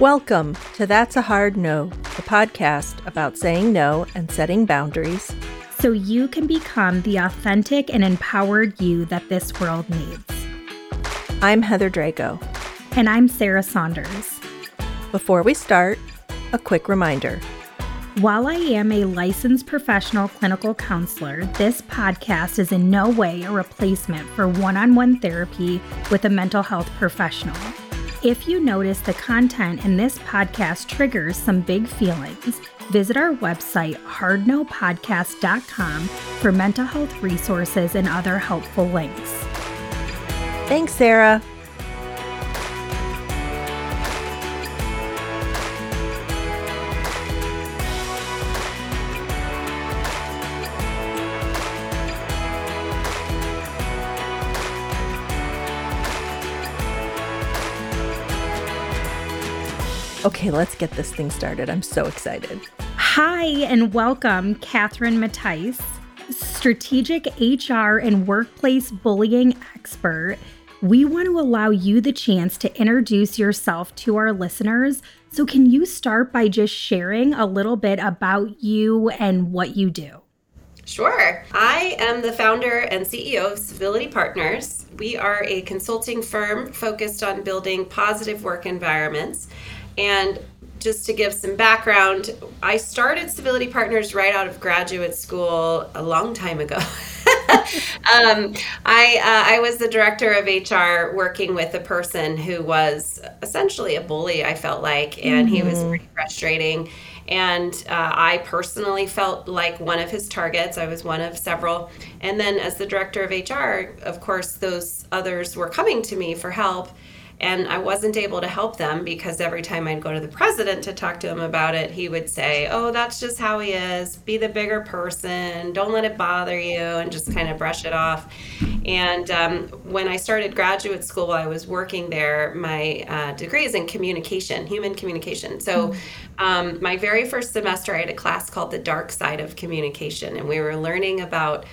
Welcome to That's a Hard No, the podcast about saying no and setting boundaries so you can become the authentic and empowered you that this world needs. I'm Heather Drago. And I'm Sarah Saunders. Before we start, a quick reminder. While I am a licensed professional clinical counselor, this podcast is in no way a replacement for one on one therapy with a mental health professional. If you notice the content in this podcast triggers some big feelings, visit our website, hardnopodcast.com, for mental health resources and other helpful links. Thanks, Sarah. Okay, let's get this thing started. I'm so excited. Hi, and welcome, Catherine Mattice, strategic HR and workplace bullying expert. We want to allow you the chance to introduce yourself to our listeners. So, can you start by just sharing a little bit about you and what you do? Sure. I am the founder and CEO of Civility Partners. We are a consulting firm focused on building positive work environments and just to give some background, I started Civility Partners right out of graduate school a long time ago. um, I uh, I was the director of HR working with a person who was essentially a bully. I felt like, and mm-hmm. he was mm-hmm. pretty frustrating. And uh, I personally felt like one of his targets. I was one of several. And then, as the director of HR, of course, those others were coming to me for help and I wasn't able to help them because every time I'd go to the president to talk to him about it, he would say, Oh, that's just how he is. Be the bigger person. Don't let it bother you, and just kind of brush it off. And um, when I started graduate school, I was working there. My uh, degree is in communication, human communication. So, mm-hmm. um, my very first semester, I had a class called The Dark Side of Communication, and we were learning about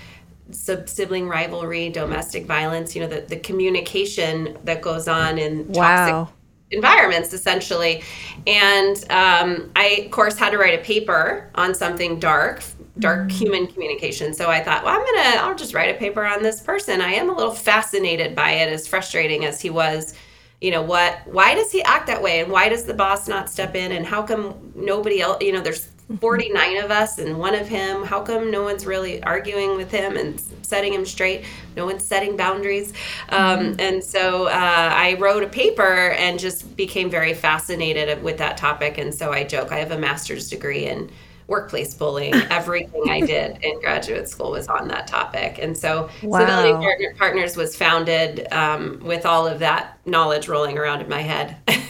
sibling rivalry, domestic violence, you know, the, the communication that goes on in wow. toxic environments essentially. And um, I, of course, had to write a paper on something dark, dark mm. human communication. So I thought, well, I'm going to, I'll just write a paper on this person. I am a little fascinated by it, as frustrating as he was. You know what? Why does he act that way, and why does the boss not step in? And how come nobody else? You know, there's 49 of us and one of him. How come no one's really arguing with him and setting him straight? No one's setting boundaries. Um, mm-hmm. and so uh, I wrote a paper and just became very fascinated with that topic. And so I joke, I have a master's degree in workplace bullying. Everything I did in graduate school was on that topic. And so wow. Civility Partner- Partners was founded um, with all of that knowledge rolling around in my head.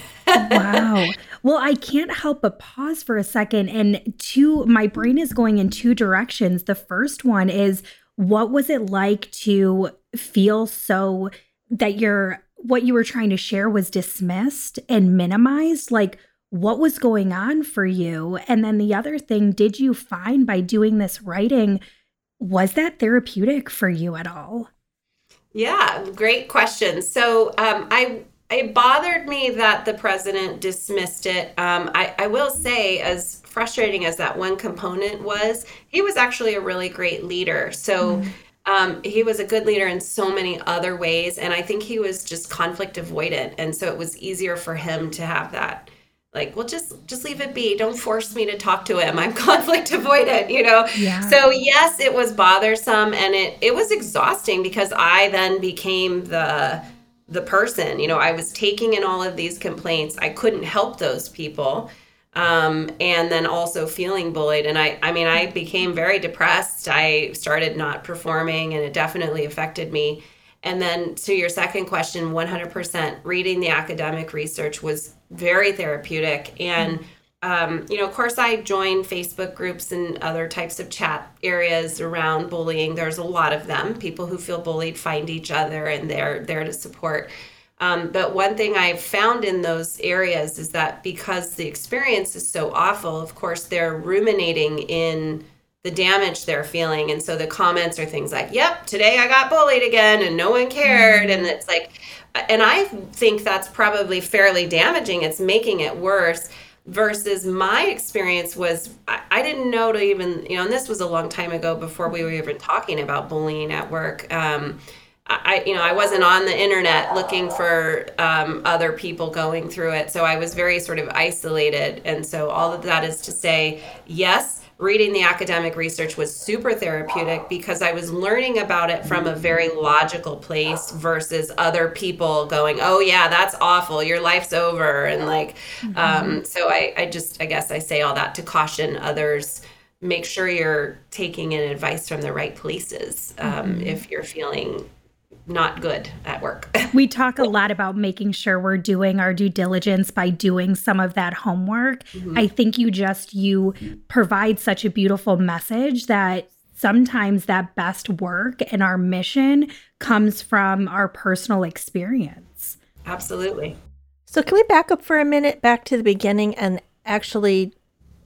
wow. Well, I can't help but pause for a second. And two, my brain is going in two directions. The first one is what was it like to feel so that your what you were trying to share was dismissed and minimized? Like, what was going on for you? And then the other thing, did you find by doing this writing, was that therapeutic for you at all? Yeah, great question. So um, I it bothered me that the president dismissed it. Um, I, I, will say, as frustrating as that one component was, he was actually a really great leader. So mm. um, he was a good leader in so many other ways, and I think he was just conflict avoidant, and so it was easier for him to have that. Like, well, just just leave it be. Don't force me to talk to him. I'm conflict avoidant, you know. Yeah. So yes, it was bothersome, and it it was exhausting because I then became the the person. You know, I was taking in all of these complaints. I couldn't help those people. Um, and then also feeling bullied. And I, I mean, I became very depressed. I started not performing, and it definitely affected me. And then to your second question, 100% reading the academic research was very therapeutic. And mm-hmm um, you know, of course, I join Facebook groups and other types of chat areas around bullying. There's a lot of them. People who feel bullied find each other and they're there to support. Um, but one thing I've found in those areas is that because the experience is so awful, of course, they're ruminating in the damage they're feeling. And so the comments are things like, yep, today I got bullied again and no one cared. And it's like, and I think that's probably fairly damaging. It's making it worse versus my experience was I, I, didn't know to even you know and this was a long time ago before we were even talking about bullying at work um, I, you know, I wasn't on the internet looking for um, other people going through it. So I was very sort of isolated. And so all of that is to say, yes, reading the academic research was super therapeutic because I was learning about it from a very logical place versus other people going, oh, yeah, that's awful. Your life's over. And like, mm-hmm. um, so I, I just, I guess I say all that to caution others make sure you're taking in advice from the right places um, mm-hmm. if you're feeling not good at work. we talk a lot about making sure we're doing our due diligence by doing some of that homework. Mm-hmm. I think you just you provide such a beautiful message that sometimes that best work and our mission comes from our personal experience. Absolutely. So can we back up for a minute back to the beginning and actually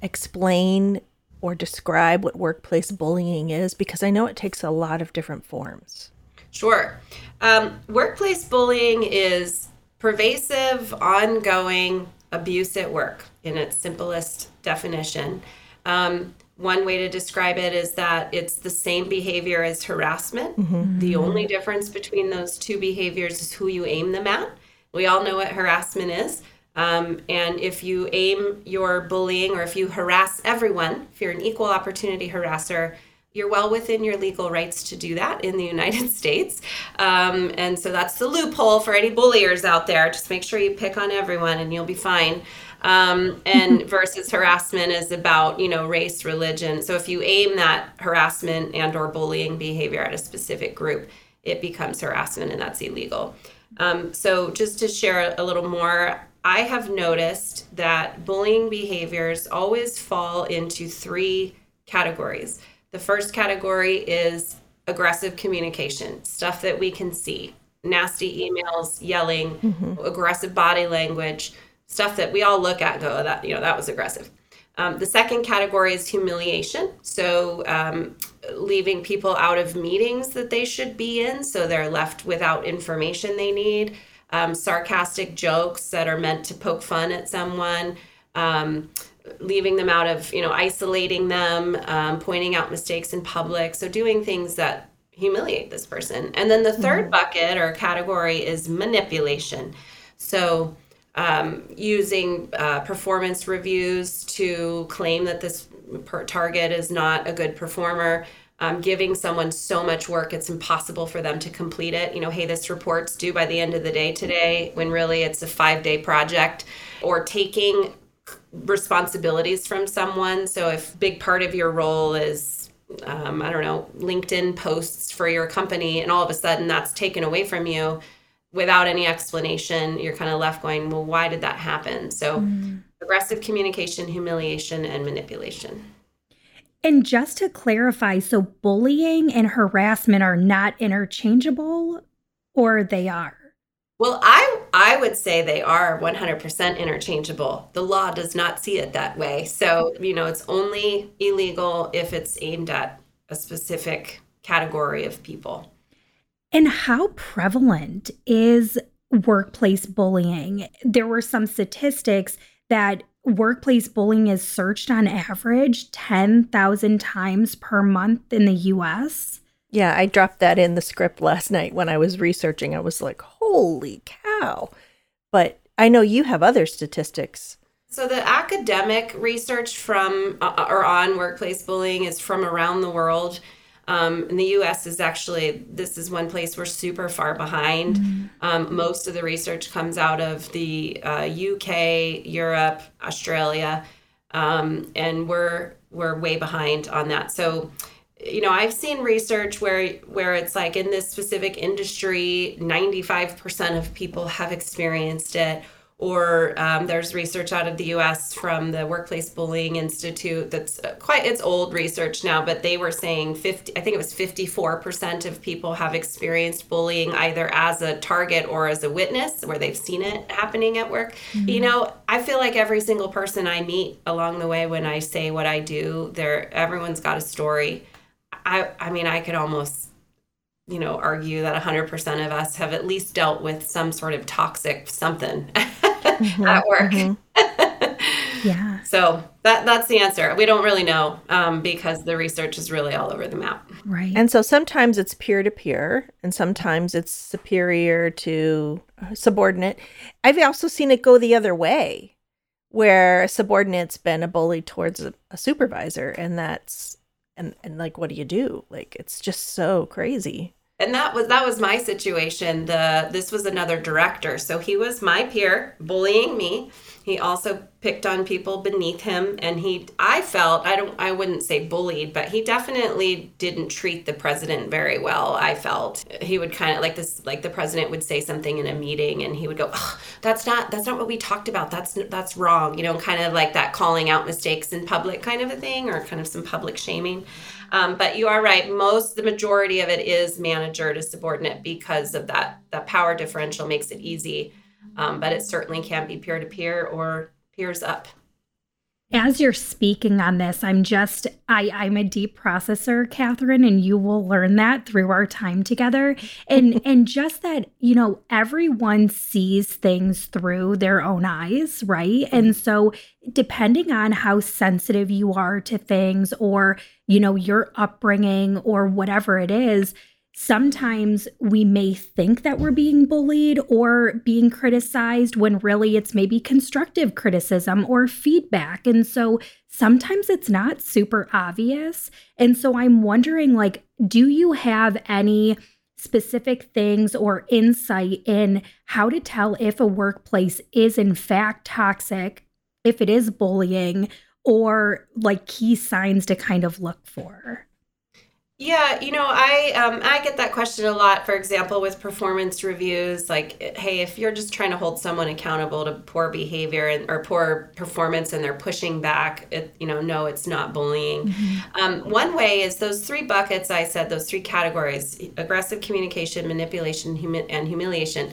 explain or describe what workplace bullying is because I know it takes a lot of different forms. Sure. Um, workplace bullying is pervasive, ongoing abuse at work in its simplest definition. Um, one way to describe it is that it's the same behavior as harassment. Mm-hmm. The only difference between those two behaviors is who you aim them at. We all know what harassment is. Um, and if you aim your bullying or if you harass everyone, if you're an equal opportunity harasser, you're well within your legal rights to do that in the United States. Um, and so that's the loophole for any bulliers out there. Just make sure you pick on everyone and you'll be fine. Um, and versus harassment is about you know race religion so if you aim that harassment and or bullying behavior at a specific group it becomes harassment and that's illegal um, so just to share a little more i have noticed that bullying behaviors always fall into three categories the first category is aggressive communication, stuff that we can see, nasty emails, yelling, mm-hmm. aggressive body language, stuff that we all look at go, that, you know, that was aggressive. Um, the second category is humiliation. So, um, leaving people out of meetings that they should be in, so they're left without information they need. Um, sarcastic jokes that are meant to poke fun at someone. Leaving them out of you know isolating them um, pointing out mistakes in public. So doing things that humiliate this person. And then the 3rd mm-hmm. bucket or category is manipulation. So um, using uh, performance reviews to claim that this target is not a good performer. Um, giving someone so much work it's impossible for them to complete it. You know hey this report's due by the end of the day today when really it's a five day project. Or taking responsibilities from someone. So if big part of your role is um, I don't know, LinkedIn posts for your company, and all of a sudden that's taken away from you without any explanation, you're kind of left going, well, why did that happen? So, mm. aggressive communication, humiliation, and manipulation. And just to clarify, so bullying and harassment are not interchangeable, or they are? Well, I I would say they are 100% interchangeable. The law does not see it that way. So, you know, it's only illegal if it's aimed at a specific category of people. And how prevalent is workplace bullying? There were some statistics that workplace bullying is searched on average 10,000 times per month in the US. Yeah, I dropped that in the script last night when I was researching. I was like, holy cow. But I know you have other statistics. So the academic research from uh, or on workplace bullying is from around the world. Um, in the U.S. is actually this is one place we're super far behind. Mm-hmm. Um, most of the research comes out of the uh, U.K., Europe, Australia, um, and we're we're way behind on that. So you know i've seen research where where it's like in this specific industry 95% of people have experienced it. Or um, there's research out of the us from the workplace bullying institute that's uh, quite it's old research now but they were saying 50 i think it was 54% of people have experienced bullying either as a target or as a witness where they've seen it happening at work. Mm-hmm. you know i feel like every single person i meet along the way when i say what i do there everyone's got a story i i mean i could almost you know argue that 100% of us have at least dealt with some sort of toxic something mm-hmm, at work. Mm-hmm. yeah. So that that's the answer. We don't really know um, because the research is really all over the map. Right. And so sometimes it's peer to peer, and sometimes it's superior to subordinate. I've also seen it go the other way, where a subordinate's been a bully towards a, a supervisor, and that's and and like, what do you do? Like, it's just so crazy and that was that was my situation. The this was another director. So he was my peer bullying me. He also picked on people beneath him. And he i felt i don't i wouldn't say bullied but he definitely didn't treat the president very well i felt. He would kind of like this like the president would say something in a meeting and he would go oh, that's not that's not what we talked about. That's that's wrong you know kind of like that calling out mistakes in public kind of a thing or kind of some public shaming um, but you are right. Most, the majority of it is manager to subordinate because of that. That power differential makes it easy, um, but it certainly can be peer to peer or peers up as you're speaking on this i'm just i i'm a deep processor catherine and you will learn that through our time together. And and just that you know everyone sees things through their own eyes right? And so depending on how sensitive you are to things or you know your upbringing or whatever it is sometimes we may think that we're being bullied or being criticized when really it's maybe constructive criticism or feedback. And so sometimes it's not super obvious. And so I'm wondering like do you have any specific things or insight in how to tell if a workplace is in fact toxic, if it is bullying, or like key signs to kind of look for? Yeah, you know, I um, I get that question a lot. For example, with performance reviews, like, hey, if you're just trying to hold someone accountable to poor behavior and or poor performance, and they're pushing back, it, you know, no, it's not bullying. Mm-hmm. Um, one way is those three buckets I said, those three categories: aggressive communication, manipulation, humi- and humiliation.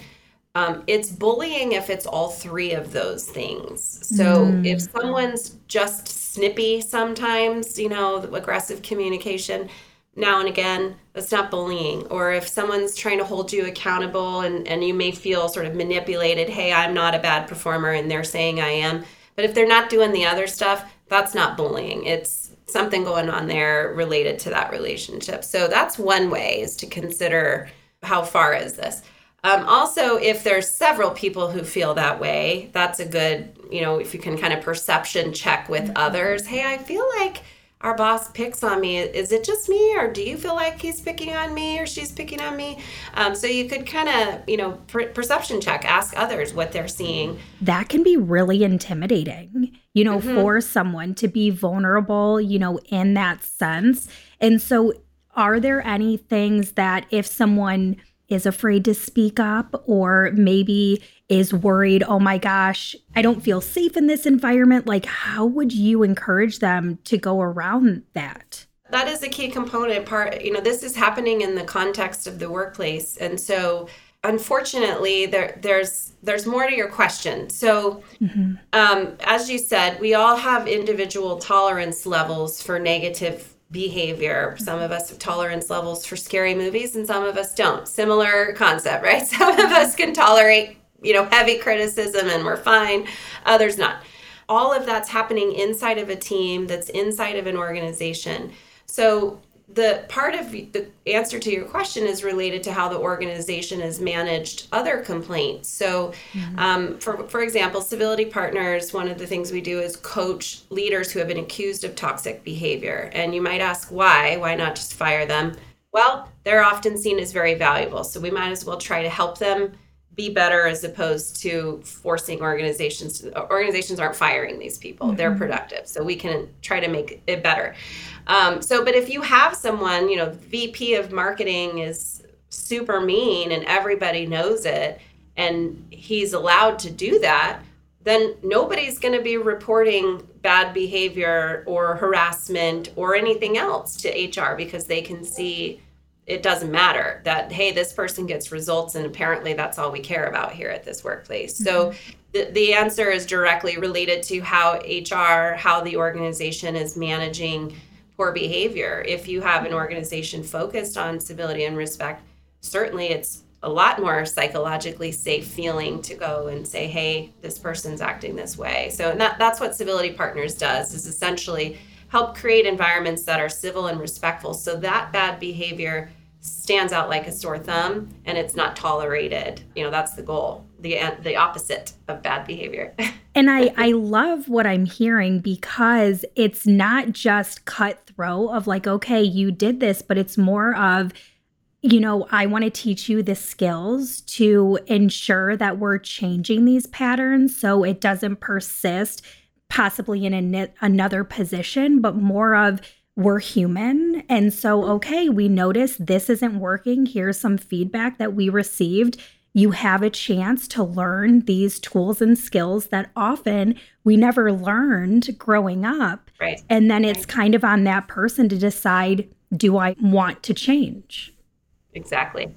Um, it's bullying if it's all three of those things. So mm. if someone's just snippy, sometimes, you know, aggressive communication now and again that's not bullying or if someone's trying to hold you accountable and, and you may feel sort of manipulated hey i'm not a bad performer and they're saying i am. But if they're not doing the other stuff that's not bullying. It's something going on there related to that relationship. So that's one way is to consider how far is this. Um, also if there's several people who feel that way that's a good you know if you can kind of perception check with others. Hey i feel like our boss picks on me is it just me or do you feel like he's picking on me or she's picking on me? Um, so you could kind of you know per- perception check ask others what they're seeing. That can be really intimidating you know mm-hmm. for someone to be vulnerable you know in that sense. And so are there any things that if someone is afraid to speak up or maybe is worried, oh my gosh, I don't feel safe in this environment, like how would you encourage them to go around that? That is a key component part. You know, this is happening in the context of the workplace. And so unfortunately there there's there's more to your question so mm-hmm. um, as you said we all have individual tolerance levels for negative behavior. Some of us have tolerance levels for scary movies and some of us don't. Similar concept, right? Some of us can tolerate, you know, heavy criticism and we're fine, others not. All of that's happening inside of a team that's inside of an organization. So the part of the answer to your question is related to how the organization has managed other complaints. So, mm-hmm. um, for for example, civility partners, one of the things we do is coach leaders who have been accused of toxic behavior. And you might ask why? Why not just fire them? Well, they're often seen as very valuable, so we might as well try to help them be better as opposed to forcing organizations to, organizations aren't firing these people. Mm-hmm. they're productive. So we can try to make it better. Um, so, but if you have someone, you know, VP of marketing is super mean and everybody knows it, and he's allowed to do that, then nobody's going to be reporting bad behavior or harassment or anything else to HR because they can see it doesn't matter that hey this person gets results and apparently that's all we care about here at this workplace mm-hmm. so the, the answer is directly related to how hr how the organization is managing poor behavior if you have an organization focused on civility and respect certainly it's a lot more psychologically safe feeling to go and say, hey, this person's acting this way. So that, that's what Civility Partners does is essentially help create environments that are civil and respectful so that bad behavior stands out like a sore thumb and it's not tolerated. You know, that's the goal. The the opposite of bad behavior. and I I love what I'm hearing because it's not just cutthroat of like okay, you did this, but it's more of you know, I want to teach you the skills to ensure that we're changing these patterns so it doesn't persist possibly in a, another position, but more of we're human. And so, okay, we notice this isn't working. Here's some feedback that we received. You have a chance to learn these tools and skills that often we never learned growing up. Right. And then it's kind of on that person to decide do I want to change? Exactly.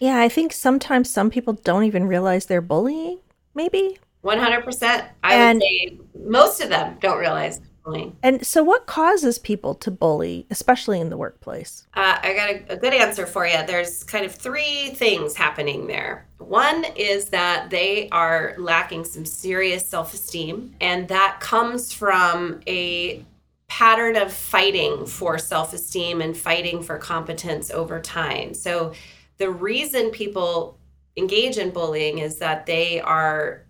Yeah, I think sometimes some people don't even realize they're bullying, maybe. 100%. I and, would say most of them don't realize bullying. And so, what causes people to bully, especially in the workplace? Uh, I got a, a good answer for you. There's kind of three things happening there. One is that they are lacking some serious self esteem, and that comes from a pattern of fighting for self esteem and fighting for competence over time. So, the reason people engage in bullying is that they are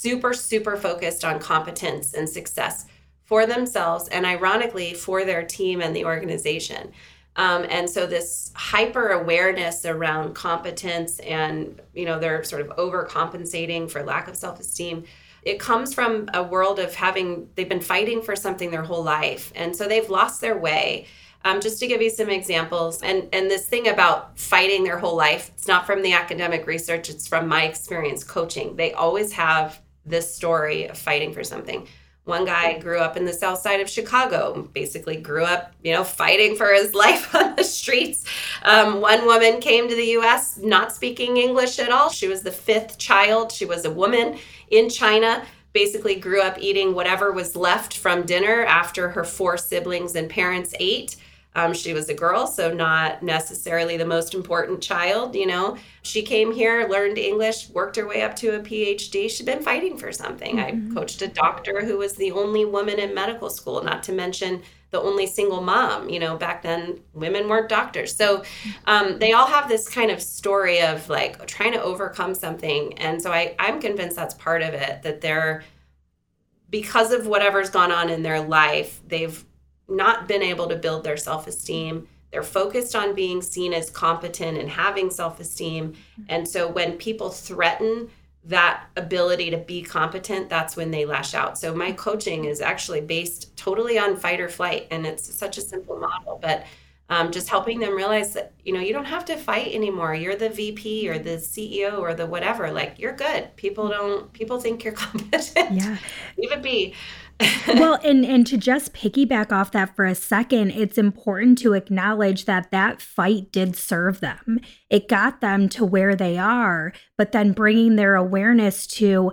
super, super focused on competence and success for themselves and, ironically, for their team and the organization. Um, and so this hyper awareness around competence and you know they're sort of overcompensating for lack of self-esteem it comes from a world of having they've been fighting for something their whole life. And so they've lost their way. Um, just to give you some examples and and this thing about fighting their whole life it's not from the academic research it's from my experience coaching. They always have this story of fighting for something. One guy grew up in the south side of chicago basically grew up you know fighting for his life on the streets. Um, one woman came to the us not speaking english at all. She was the fifth child. She was a woman in china basically grew up eating whatever was left from dinner after her four siblings and parents ate um, she was a girl, so not necessarily the most important child, you know. She came here, learned English, worked her way up to a PhD. She'd been fighting for something. Mm-hmm. I coached a doctor who was the only woman in medical school, not to mention the only single mom. You know, back then women weren't doctors. So um, they all have this kind of story of like trying to overcome something. And so I, I'm convinced that's part of it, that they're, because of whatever's gone on in their life, they've not been able to build their self esteem. They're focused on being seen as competent and having self esteem. Mm-hmm. And so when people threaten that ability to be competent, that's when they lash out. So my mm-hmm. coaching is actually based totally on fight or flight. And it's such a simple model, but um, just helping them realize that, you know, you don't have to fight anymore. You're the VP or the CEO or the whatever. Like you're good. People don't, people think you're competent. Yeah. Leave it be well, and and to just piggyback off that for a second, it's important to acknowledge that that fight did serve them. It got them to where they are, but then bringing their awareness to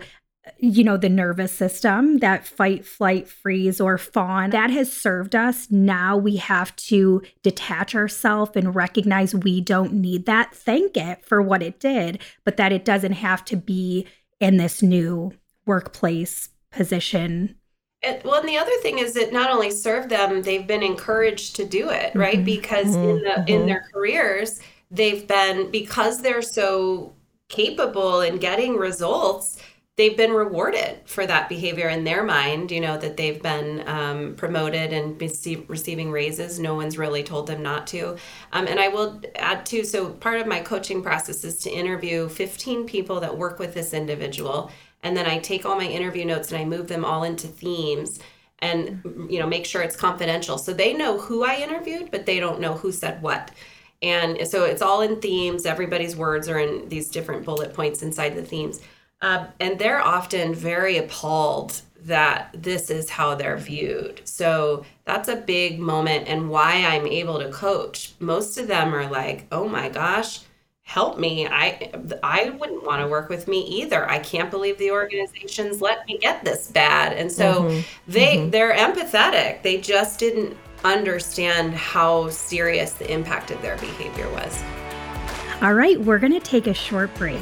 you know the nervous system that fight flight freeze or fawn that has served us now we have to detach ourselves and recognize we don't need that thank it for what it did but that it doesn't have to be in this new workplace position and, well, and the other thing is that not only served them, they've been encouraged to do it, right? Mm-hmm. Because mm-hmm. in the mm-hmm. in their careers, they've been because they're so capable in getting results they've been rewarded for that behavior in their mind you know that they've been um, promoted and receiving raises. No one's really told them not to. Um, and i will add too so part of my coaching process is to interview 15 people that work with this individual. And then I take all my interview notes and I move them all into themes and you know make sure it's confidential. So they know who I interviewed but they don't know who said what. And so it's all in themes. Everybody's words are in these different bullet points inside the themes. Uh, and they're often very appalled that this is how they're viewed. So that's a big moment and why I'm able to coach. Most of them are like, "Oh my gosh, help me. I I wouldn't want to work with me either. I can't believe the organizations let me get this bad." And so mm-hmm. they mm-hmm. they're empathetic. They just didn't understand how serious the impact of their behavior was. All right, we're going to take a short break.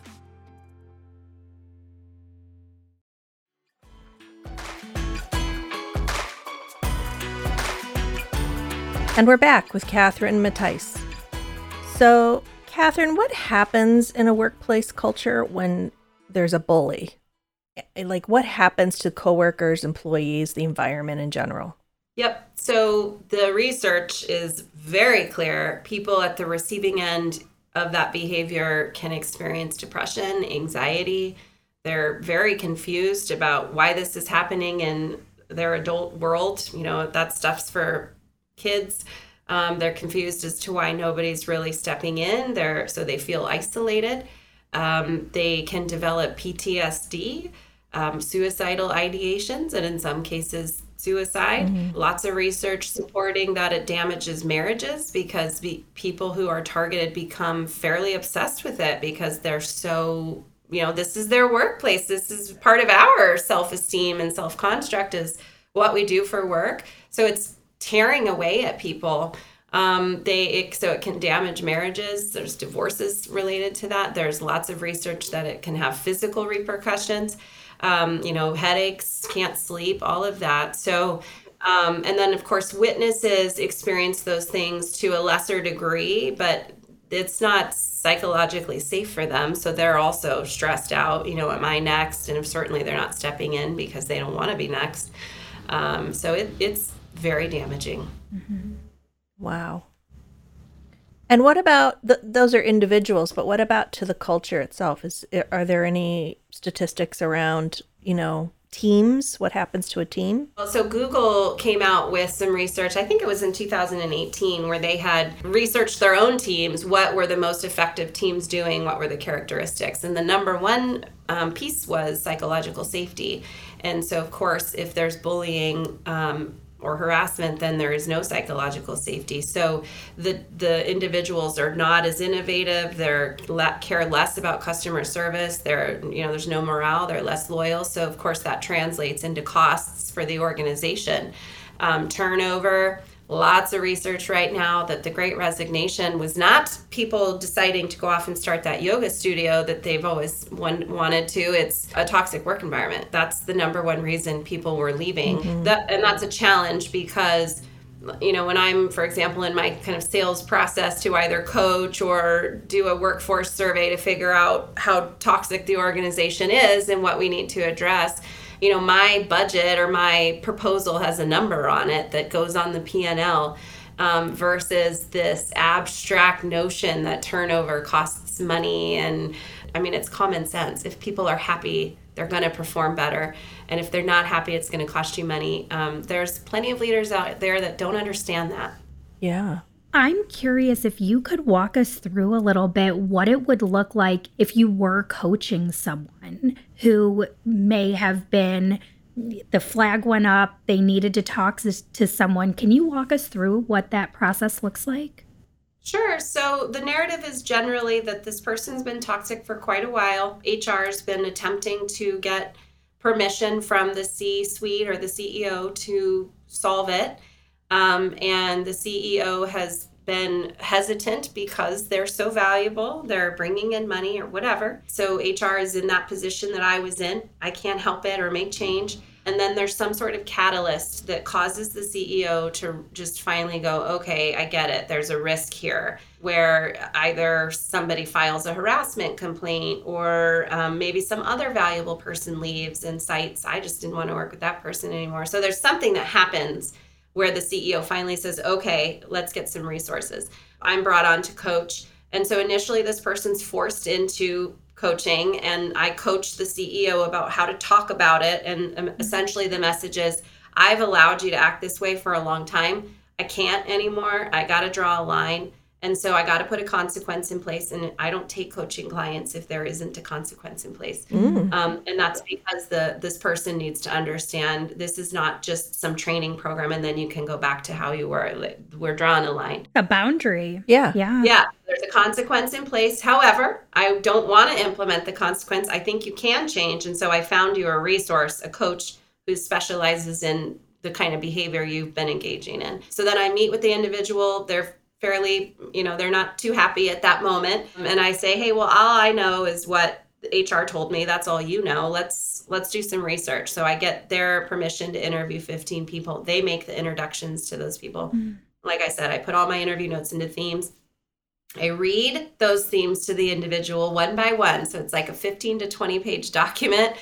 And we're back with Catherine Mattice. So, Catherine, what happens in a workplace culture when there's a bully? Eh, like, what happens to coworkers, employees, the environment in general? Yep. So, the research is very clear. People at the receiving end of that behavior can experience depression, anxiety. They're very confused about why this is happening in their adult world. You know, that stuff's for kids. Um, they're confused as to why nobody's really stepping in. They're so they feel isolated. Um, they can develop PTSD, um, suicidal ideations, and in some cases, suicide. Mm-hmm. Lots of research supporting that it damages marriages because be, people who are targeted become fairly obsessed with it because they're so, you know, this is their workplace. This is part of our self esteem and self construct is what we do for work. So it's tearing away at people. Um, they it, so it can damage marriages. There's divorces related to that. There's lots of research that it can have physical repercussions. Um, you know, headaches, can't sleep, all of that. So, um, and then of course, witnesses experience those things to a lesser degree, but it's not psychologically safe for them. So they're also stressed out. You know, am I next? And certainly they're not stepping in because they don't want to be next. Um, so it, it's very damaging. Mm-hmm. Wow. And what about the, those are individuals, but what about to the culture itself? Is are there any statistics around you know teams? What happens to a team? Well, so Google came out with some research. I think it was in 2018 where they had researched their own teams. What were the most effective teams doing? What were the characteristics? And the number one um, piece was psychological safety. And so, of course, if there's bullying, um, or harassment, then there is no psychological safety. So the the individuals are not as innovative. They're le- care less about customer service. They're you know there's no morale. They're less loyal. So of course that translates into costs for the organization. Um, turnover, lots of research right now that the great resignation was not people deciding to go off and start that yoga studio that they've always wanted to. It's a toxic work environment. That's the number one reason people were leaving. Mm-hmm. that and that's a challenge because you know when i'm for example in my kind of sales process to either coach or do a workforce survey to figure out how toxic the organization is and what we need to address you know, my budget or my proposal has a number on it that goes on the P&L um, versus this abstract notion that turnover costs money. And I mean, it's common sense. If people are happy, they're going to perform better. And if they're not happy, it's going to cost you money. Um, there's plenty of leaders out there that don't understand that. Yeah. I'm curious if you could walk us through a little bit what it would look like if you were coaching someone who may have been the flag went up, they needed to talk to someone. Can you walk us through what that process looks like? Sure. So the narrative is generally that this person's been toxic for quite a while. HR has been attempting to get permission from the C suite or the CEO to solve it. Um, and the CEO has been hesitant because they're so valuable, they're bringing in money or whatever. So HR is in that position that I was in. I can't help it or make change. And then there's some sort of catalyst that causes the CEO to just finally go, okay, I get it. There's a risk here where either somebody files a harassment complaint or um, maybe some other valuable person leaves and cites, I just didn't want to work with that person anymore. So there's something that happens where the CEO finally says, okay, let's get some resources. I'm brought on to coach. And so initially, this person's forced into coaching, and I coach the CEO about how to talk about it. And um, essentially, the message is I've allowed you to act this way for a long time. I can't anymore. I got to draw a line. And so I got to put a consequence in place. And I don't take coaching clients if there isn't a consequence in place. Mm. Um, and that's because the this person needs to understand this is not just some training program and then you can go back to how you were. We're drawing a line. A boundary. Yeah. Yeah. Yeah. There's a consequence in place. However, I don't want to implement the consequence. I think you can change. And so I found you a resource, a coach who specializes in the kind of behavior you've been engaging in. So then I meet with the individual. They're fairly, you know, they're not too happy at that moment. And I say, hey, well, all I know is what HR told me. That's all you know. Let's let's do some research. So I get their permission to interview 15 people. They make the introductions to those people. Mm. Like I said, I put all my interview notes into themes. I read those themes to the individual one by one. So it's like a 15 to 20 page document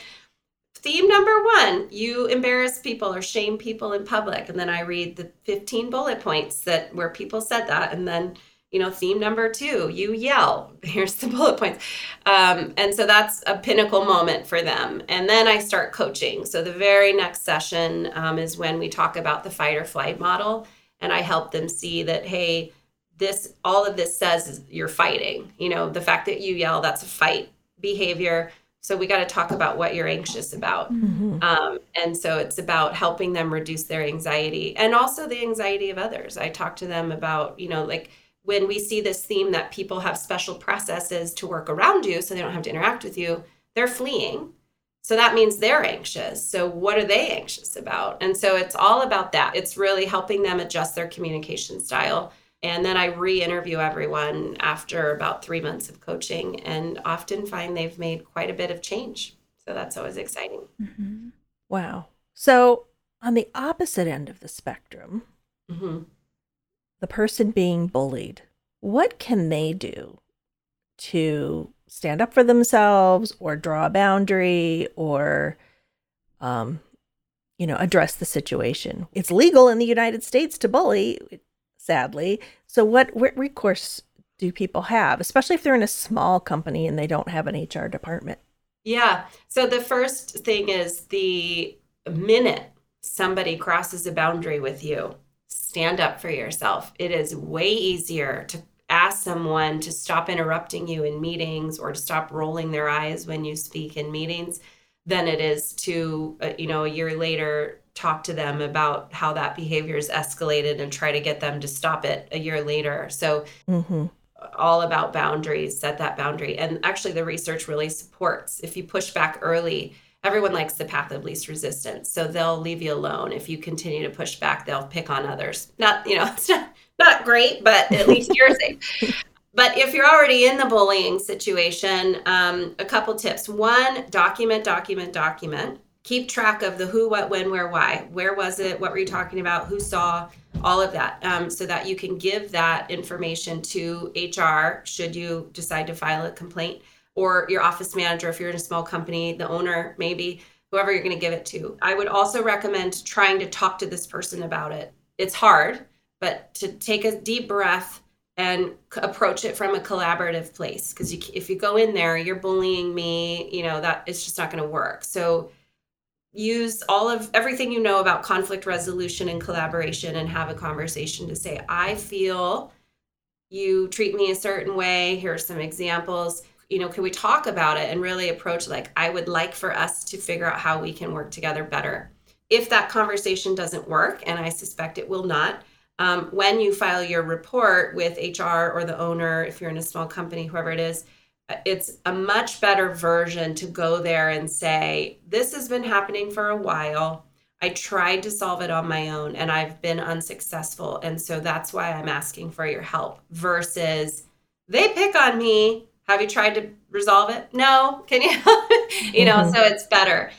theme number one you embarrass people or shame people in public. And then i read the 15 bullet points that where people said that. And then you know theme number two you yell. Here's the bullet points. Um, and so that's a pinnacle moment for them. And then i start coaching. So the very next session um, is when we talk about the fight or flight model. And i help them see that hey this all of this says you're fighting. You know the fact that you yell that's a fight behavior so we got to talk about what you're anxious about. Mm-hmm. Um, and so it's about helping them reduce their anxiety and also the anxiety of others. I talk to them about, you know, like when we see this theme that people have special processes to work around you so they don't have to interact with you, they're fleeing. So that means they're anxious. So what are they anxious about? And so it's all about that. It's really helping them adjust their communication style and then I re interview everyone after about three months of coaching and often find they've made quite a bit of change. So that's always exciting. Mm-hmm. Wow. So, on the opposite end of the spectrum, mm-hmm. the person being bullied, what can they do to stand up for themselves or draw a boundary or, um, you know, address the situation? It's legal in the United States to bully sadly. So, what, what recourse do people have, especially if they're in a small company and they don't have an HR department? Yeah. So, the first thing is the minute somebody crosses a boundary with you, stand up for yourself. It is way easier to ask someone to stop interrupting you in meetings or to stop rolling their eyes when you speak in meetings than it is to, uh, you know, a year later talk to them about how that behavior is escalated and try to get them to stop it a year later. So, mm-hmm. all about boundaries, set that boundary. And actually, the research really supports if you push back early. Everyone likes the path of least resistance. So they'll leave you alone. If you continue to push back, they'll pick on others. Not, you know, it's not, not great, but at least you're safe. But if you're already in the bullying situation, um, a couple tips. One, document, document, document keep track of the who, what, when, where, why. Where was it? What were you talking about? Who saw? All of that, um, so that you can give that information to HR should you decide to file a complaint, or your office manager if you're in a small company, the owner maybe, whoever you're going to give it to. I would also recommend trying to talk to this person about it. It's hard, but to take a deep breath and approach it from a collaborative place because if you go in there you're bullying me you know that it's just not going to work so use all of everything you know about conflict resolution and collaboration and have a conversation to say i feel you treat me a certain way. Here are some examples. You know can we talk about it and really approach like i would like for us to figure out how we can work together better. If that conversation doesn't work and i suspect it will not um, when you file your report with HR or the owner, if you're in a small company, whoever it is, it's a much better version to go there and say, This has been happening for a while. I tried to solve it on my own and I've been unsuccessful. And so that's why I'm asking for your help versus they pick on me. Have you tried to resolve it? No. Can you? you know, mm-hmm. so it's better.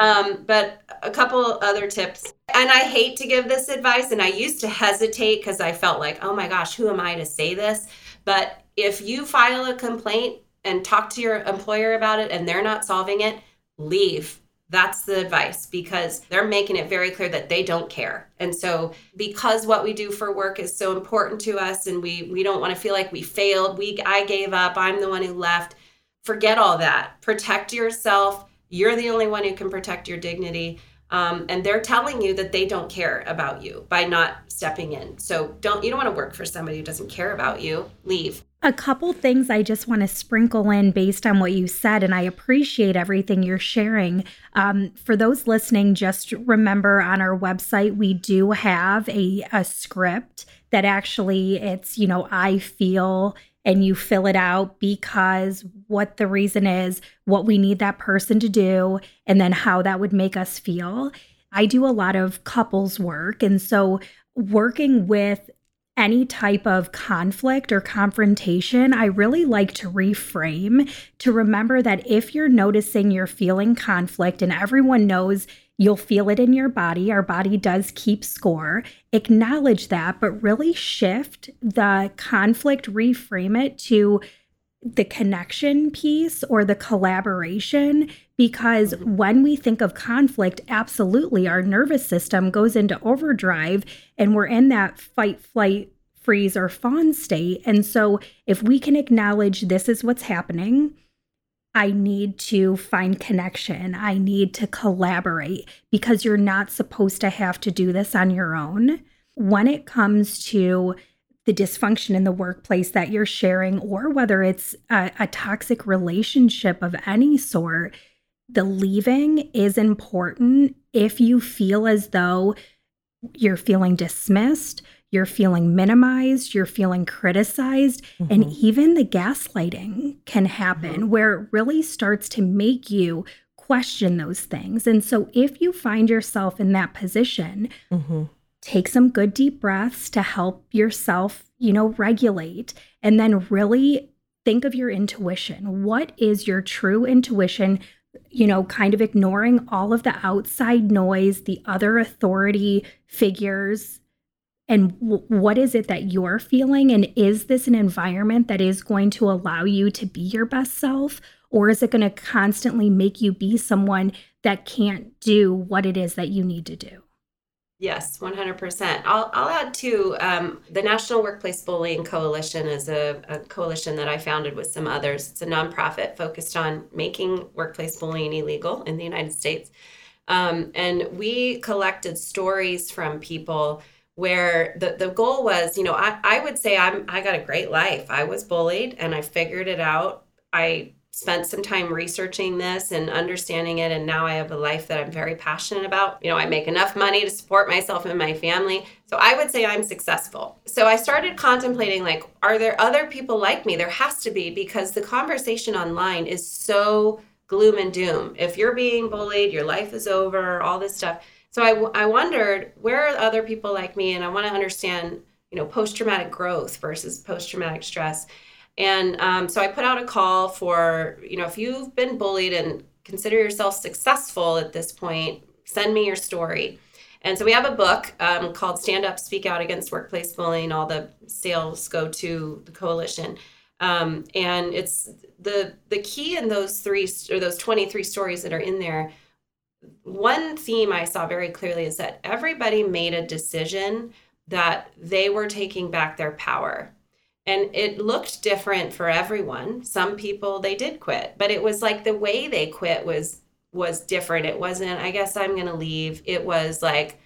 Um, but a couple other tips. And I hate to give this advice, and I used to hesitate because I felt like, oh my gosh, who am I to say this? But if you file a complaint and talk to your employer about it and they're not solving it, leave. That's the advice because they're making it very clear that they don't care. And so because what we do for work is so important to us and we we don't want to feel like we failed, we I gave up, I'm the one who left. Forget all that. Protect yourself you're the only one who can protect your dignity. Um, and they're telling you that they don't care about you by not stepping in. So don't you don't want to work for somebody who doesn't care about you. Leave. A couple things I just want to sprinkle in based on what you said, and I appreciate everything you're sharing. Um, for those listening, just remember on our website we do have a, a script that actually it's you know I feel and you fill it out because what the reason is, what we need that person to do, and then how that would make us feel. I do a lot of couples work. And so, working with any type of conflict or confrontation, I really like to reframe to remember that if you're noticing you're feeling conflict, and everyone knows You'll feel it in your body. Our body does keep score. Acknowledge that, but really shift the conflict, reframe it to the connection piece or the collaboration because mm-hmm. when we think of conflict absolutely our nervous system goes into overdrive and we're in that fight flight freeze or fawn state and so if we can acknowledge this is what's happening I need to find connection. I need to collaborate because you're not supposed to have to do this on your own. When it comes to the dysfunction in the workplace that you're sharing, or whether it's a, a toxic relationship of any sort, the leaving is important if you feel as though you're feeling dismissed you're feeling minimized, you're feeling criticized, mm-hmm. and even the gaslighting can happen mm-hmm. where it really starts to make you question those things. And so if you find yourself in that position, mm-hmm. take some good deep breaths to help yourself, you know, regulate and then really think of your intuition. What is your true intuition? you know, kind of ignoring all of the outside noise, the other authority figures, and w- what is it that you're feeling and is this an environment that is going to allow you to be your best self or is it going to constantly make you be someone that can't do what it is that you need to do Yes, 100%. I'll, I'll add to um, the National Workplace Bullying Coalition is a, a, coalition that I founded with some others. It's a nonprofit focused on making workplace bullying illegal in the United States. Um, and we collected stories from people where the, the goal was, you know, I, I would say I'm I got a great life. I was bullied and I figured it out. I spent some time researching this and understanding it and now I have a life that I'm very passionate about. You know, I make enough money to support myself and my family. So I would say I'm successful. So I started contemplating like are there other people like me? There has to be because the conversation online is so gloom and doom. If you're being bullied, your life is over, all this stuff so I, I wondered where are other people like me? And i want to understand you know post-traumatic growth versus post-traumatic stress. And um, so i put out a call for you know if you've been bullied and consider yourself successful at this point send me your story. And so we have a book um, called stand up speak out against workplace bullying all the sales go to the coalition. Um, and it's the the key in those three or those 23 stories that are in there one theme I saw very clearly is that everybody made a decision that they were taking back their power. And it looked different for everyone. Some people they did quit, but it was like the way they quit was was different. It wasn't I guess I'm going to leave. It was like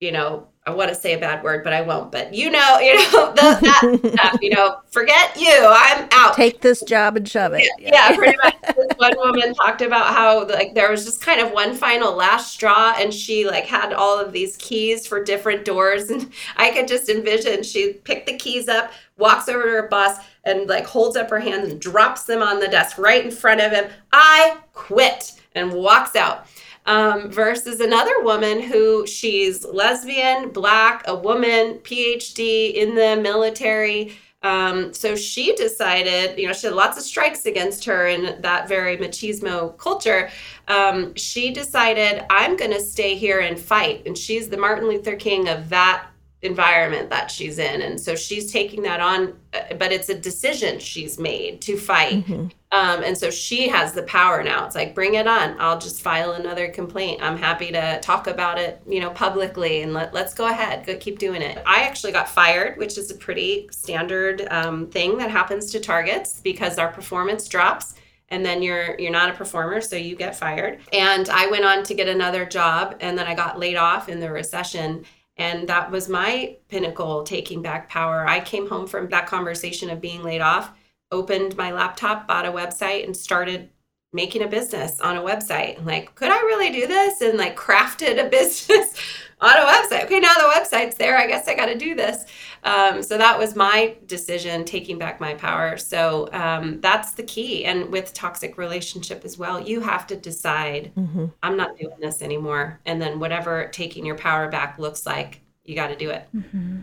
you know, I want to say a bad word, but I won't. But you know, you know, the, that stuff, you know, forget you, I'm out. Take this job and shove it. Yeah, yeah. yeah pretty much. This one woman talked about how like there was just kind of one final last straw, and she like had all of these keys for different doors, and I could just envision she picked the keys up, walks over to her boss, and like holds up her hands and drops them on the desk right in front of him. I quit, and walks out um, versus another woman who she's lesbian, black, a woman, PhD in the military. Um, so she decided, you know, she had lots of strikes against her in that very machismo culture. Um, she decided, I'm going to stay here and fight. And she's the Martin Luther King of that environment that she's in. And so she's taking that on uh, but it's a decision she's made to fight. Mm-hmm. um, and so she has the power now. It's like bring it on. I'll just file another complaint. I'm happy to talk about it you know publicly and let, let's go ahead. Go keep doing it. I actually got fired which is a pretty standard um, thing that happens to targets because our performance drops and then you're you're not a performer so you get fired. And i went on to get another job and then i got laid off in the recession and that was my pinnacle taking back power. I came home from that conversation of being laid off, opened my laptop, bought a website, and started making a business on a website. Like, could I really do this? And like crafted a business on a website. Okay, now the website's there. I guess I got to do this. Um, so that was my decision, taking back my power. So um, that's the key. And with toxic relationship as well, you have to decide, mm-hmm. I'm not doing this anymore. And then whatever taking your power back looks like, you got to do it. Mm-hmm.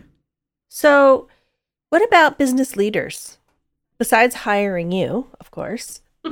So, what about business leaders? Besides hiring you, of course.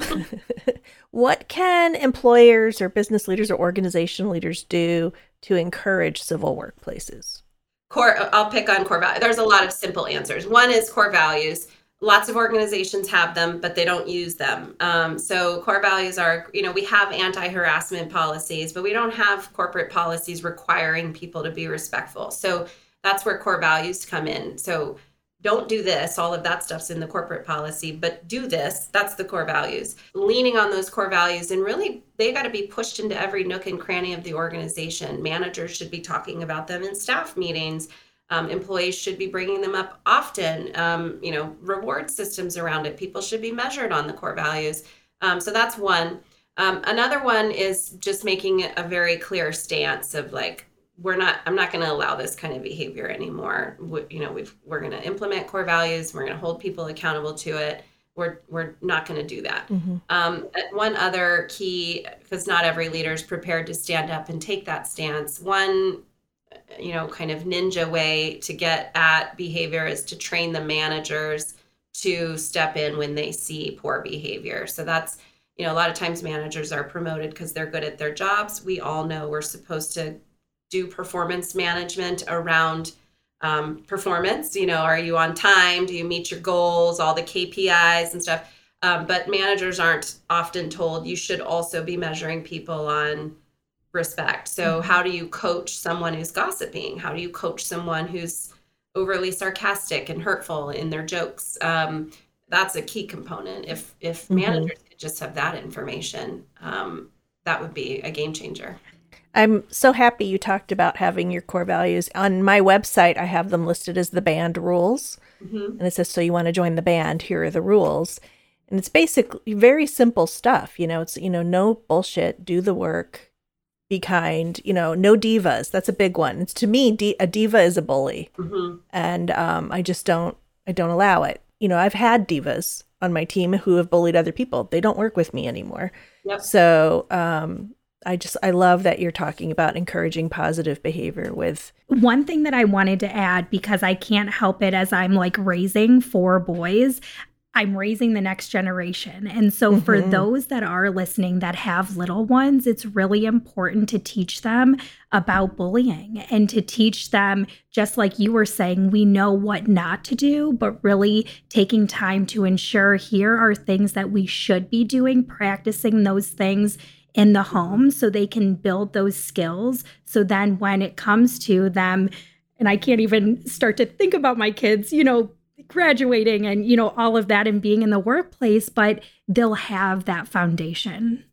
what can employers or business leaders or organization leaders do to encourage civil workplaces? Core, I'll pick on core values. There's a lot of simple answers. One is core values. Lots of organizations have them, but they don't use them. Um, so core values are, you know, we have anti-harassment policies, but we don't have corporate policies requiring people to be respectful. So that's where core values come in. So don't do this all of that stuff's in the corporate policy but do this that's the core values. Leaning on those core values and really they got to be pushed into every nook and cranny of the organization. Managers should be talking about them in staff meetings. Um, employees should be bringing them up often. Um, you know reward systems around it. People should be measured on the core values. Um, so that's one. Um, another one is just making a very clear stance of like we're not i'm not going to allow this kind of behavior anymore. We, you know we've we're going to implement core values we're going to hold people accountable to it. We're, we're not going to do that. Mm-hmm. um, one other key because not every leader is prepared to stand up and take that stance one you know kind of ninja way to get at behavior is to train the managers to step in when they see poor behavior. So that's you know a lot of times managers are promoted because they're good at their jobs. We all know we're supposed to do performance management around um, performance. You know, are you on time? Do you meet your goals? All the KPIs and stuff. Um, but managers aren't often told you should also be measuring people on respect. So, mm-hmm. how do you coach someone who's gossiping? How do you coach someone who's overly sarcastic and hurtful in their jokes? Um, that's a key component. If if mm-hmm. managers could just have that information, um, that would be a game changer. I'm so happy you talked about having your core values. On my website, I have them listed as the band rules. Mm-hmm. And it says, so you want to join the band, here are the rules. And it's basically very simple stuff. You know, it's, you know, no bullshit, do the work, be kind, you know, no divas. That's a big one. It's to me, a diva is a bully. Mm-hmm. And um, I just don't, I don't allow it. You know, I've had divas on my team who have bullied other people. They don't work with me anymore. Yep. So, um, I just I love that you're talking about encouraging positive behavior with one thing that I wanted to add because I can't help it as I'm like raising four boys. I'm raising the next generation. And so, mm-hmm. for those that are listening that have little ones, it's really important to teach them about bullying and to teach them, just like you were saying, we know what not to do, but really taking time to ensure here are things that we should be doing, practicing those things in the home so they can build those skills. So then when it comes to them, and I can't even start to think about my kids, you know, graduating and, you know, all of that and being in the workplace, but they'll have that foundation.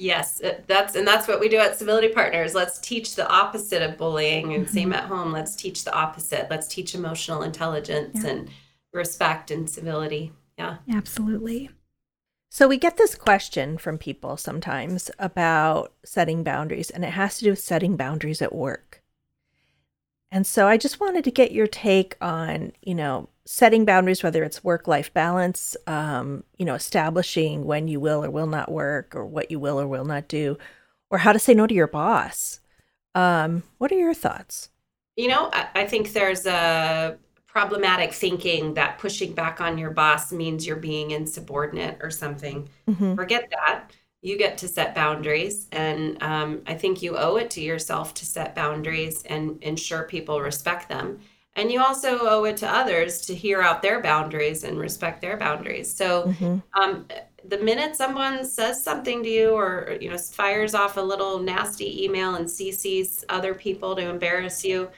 Yes, that's and that's what we do at Civility Partners. Let's teach the opposite of bullying, and mm-hmm. same at home. Let's teach the opposite. Let's teach emotional intelligence yeah. and respect and civility. Yeah, absolutely. So we get this question from people sometimes about setting boundaries, and it has to do with setting boundaries at work. And so I just wanted to get your take on, you know, setting boundaries, whether it's work life balance, um, you know, establishing when you will or will not work or what you will or will not do, or how to say no to your boss. Um, what are your thoughts? You know, I, I think there's a problematic thinking that pushing back on your boss means you're being insubordinate or something. Mm-hmm. Forget that. You get to set boundaries. And um, I think you owe it to yourself to set boundaries and ensure people respect them and you also owe it to others to hear out their boundaries and respect their boundaries so mm-hmm. um, the minute someone says something to you or you know fires off a little nasty email and cc's other people to embarrass you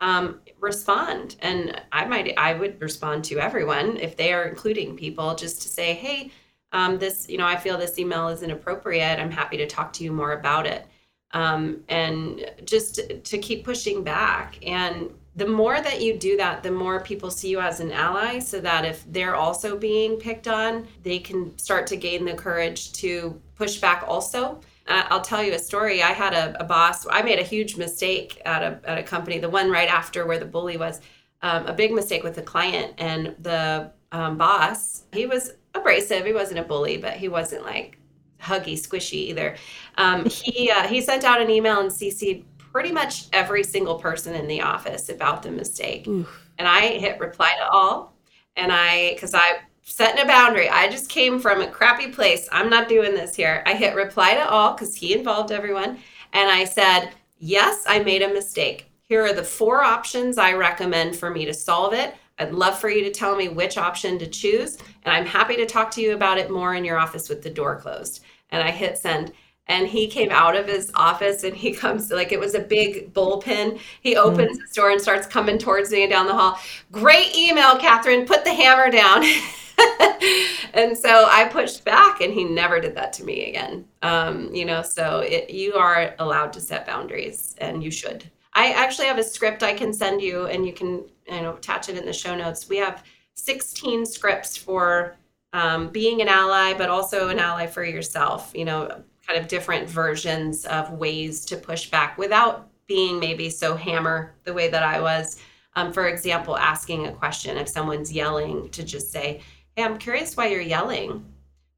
um, respond. And i might i would respond to everyone if they are including people just to say hey um, this you know i feel this email is inappropriate. I'm happy to talk to you more about it. Um, and just to keep pushing back. And the more that you do that, the more people see you as an ally, so that if they're also being picked on, they can start to gain the courage to push back also. Uh, I'll tell you a story. I had a, a, boss, I made a huge mistake at a, at a company, the one right after where the bully was, um, a big mistake with a client. And the um, boss, he was abrasive. He wasn't a bully, but he wasn't like huggy, squishy either. Um, he, uh, he sent out an email and CC'd pretty much every single person in the office about the mistake. Oof. And I hit reply to all. And I, because I setting a boundary, I just came from a crappy place. I'm not doing this here. I hit reply to all because he involved everyone. And I said, Yes, I made a mistake. Here are the four options I recommend for me to solve it. I'd love for you to tell me which option to choose. And I'm happy to talk to you about it more in your office with the door closed. And I hit send and he came out of his office and he comes like it was a big bullpen. He hmm. opens mm. his door and starts coming towards me down the hall. Great email, Catherine. Put the hammer down. and so I pushed back, and he never did that to me again. Um, you know, so it, you are allowed to set boundaries, and you should. I actually have a script I can send you, and you can you know attach it in the show notes. We have 16 scripts for um, being an ally, but also an ally for yourself. You know, kind of different versions of ways to push back without being maybe so hammer the way that I was. Um, for example, asking a question if someone's yelling to just say, Hey, I'm curious why you're yelling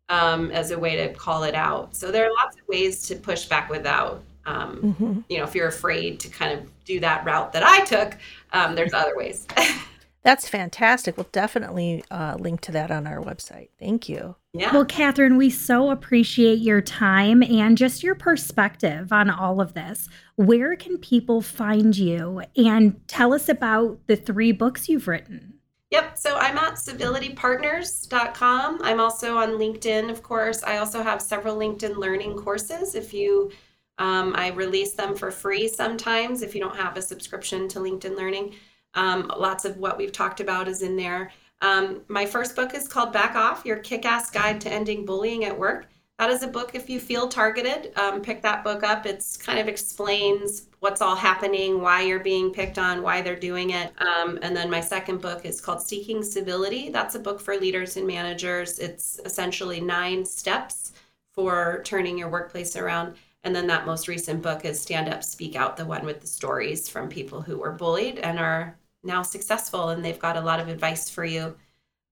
um, as a way to call it out. So there are lots of ways to push back without, um, mm-hmm. you know, if you're afraid to kind of do that route that I took, um, there's other ways. That's fantastic. We'll definitely uh, link to that on our website. Thank you. Yeah. Well, Catherine, we so appreciate your time and just your perspective on all of this. Where can people find you and tell us about the three books you've written? Yep. So I'm at civilitypartners.com. I'm also on LinkedIn, of course. I also have several LinkedIn learning courses. If you, um, I release them for free sometimes if you don't have a subscription to LinkedIn Learning. Um, lots of what we've talked about is in there. Um, my first book is called Back Off Your Kick Ass Guide to Ending Bullying at Work. That is a book if you feel targeted. Um, pick that book up. It's kind of explains what's all happening, why you're being picked on, why they're doing it. Um, and then my second book is called Seeking Civility. That's a book for leaders and managers. It's essentially nine steps for turning your workplace around. And then that most recent book is Stand Up, Speak Out, the one with the stories from people who were bullied and are now successful and they've got a lot of advice for you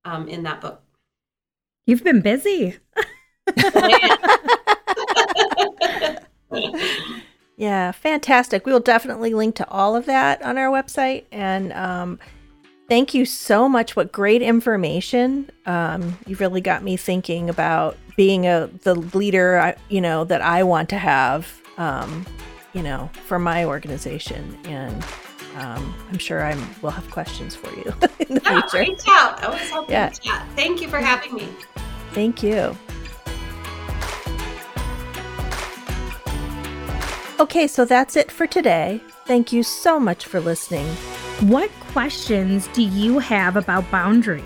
um, in that book. You've been busy. yeah, fantastic. We will definitely link to all of that on our website. And um, thank you so much. What great information. Um, you really got me thinking about being a the leader, you know, that I want to have, um, you know, for my organization. And um, I'm sure I will have questions for you in the yeah, future. Reach out. I was hoping yeah. to chat. Thank you for having me. Thank you. Okay, so that's it for today. Thank you so much for listening. What questions do you have about boundaries?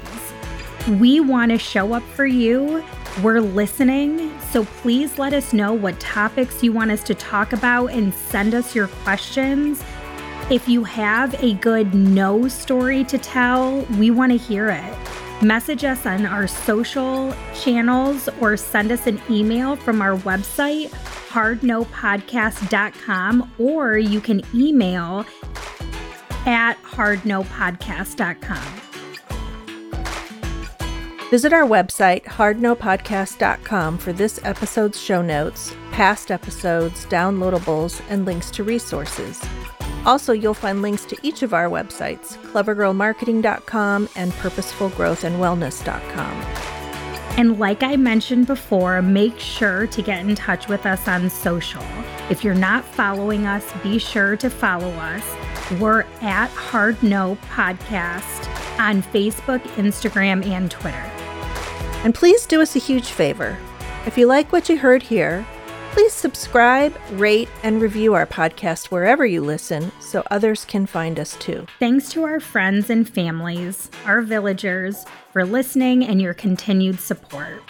We want to show up for you. We're listening, so please let us know what topics you want us to talk about and send us your questions. If you have a good no story to tell, we want to hear it. Message us on our social channels or send us an email from our website, hardnopodcast.com, or you can email at hardnopodcast.com. Visit our website, hardnopodcast.com, for this episode's show notes, past episodes, downloadables, and links to resources. Also, you'll find links to each of our websites, clevergirlmarketing.com and purposefulgrowthandwellness.com. And like I mentioned before, make sure to get in touch with us on social. If you're not following us, be sure to follow us. We're at Hard No Podcast on Facebook, Instagram, and Twitter. And please do us a huge favor. If you like what you heard here, please subscribe, rate, and review our podcast wherever you listen so others can find us too. Thanks to our friends and families, our villagers, for listening and your continued support.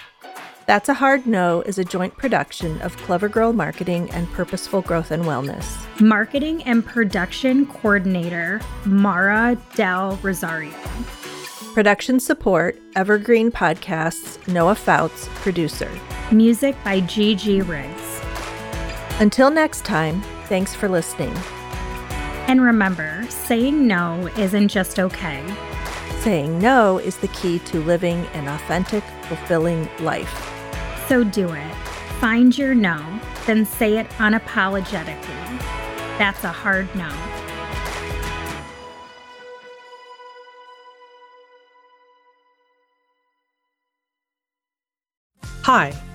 That's a Hard No is a joint production of Clever Girl Marketing and Purposeful Growth and Wellness. Marketing and production coordinator, Mara Del Rosario. Production support, Evergreen Podcasts, Noah Fouts, producer. Music by Gigi Riggs. Until next time, thanks for listening. And remember, saying no isn't just okay. Saying no is the key to living an authentic, fulfilling life. So do it. Find your no, then say it unapologetically. That's a hard no. Hi,